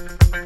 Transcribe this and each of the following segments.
Thank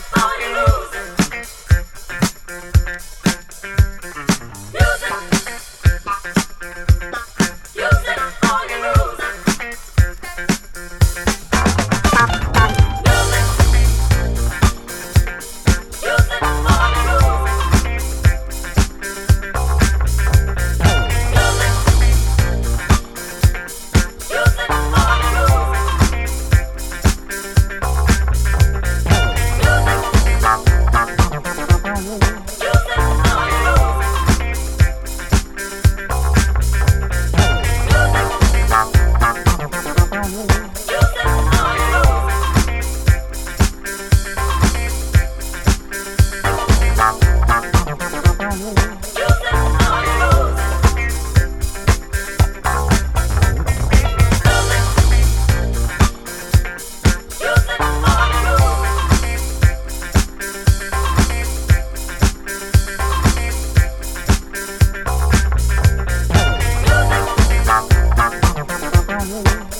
for you. down.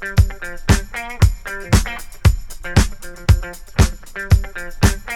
Thank you.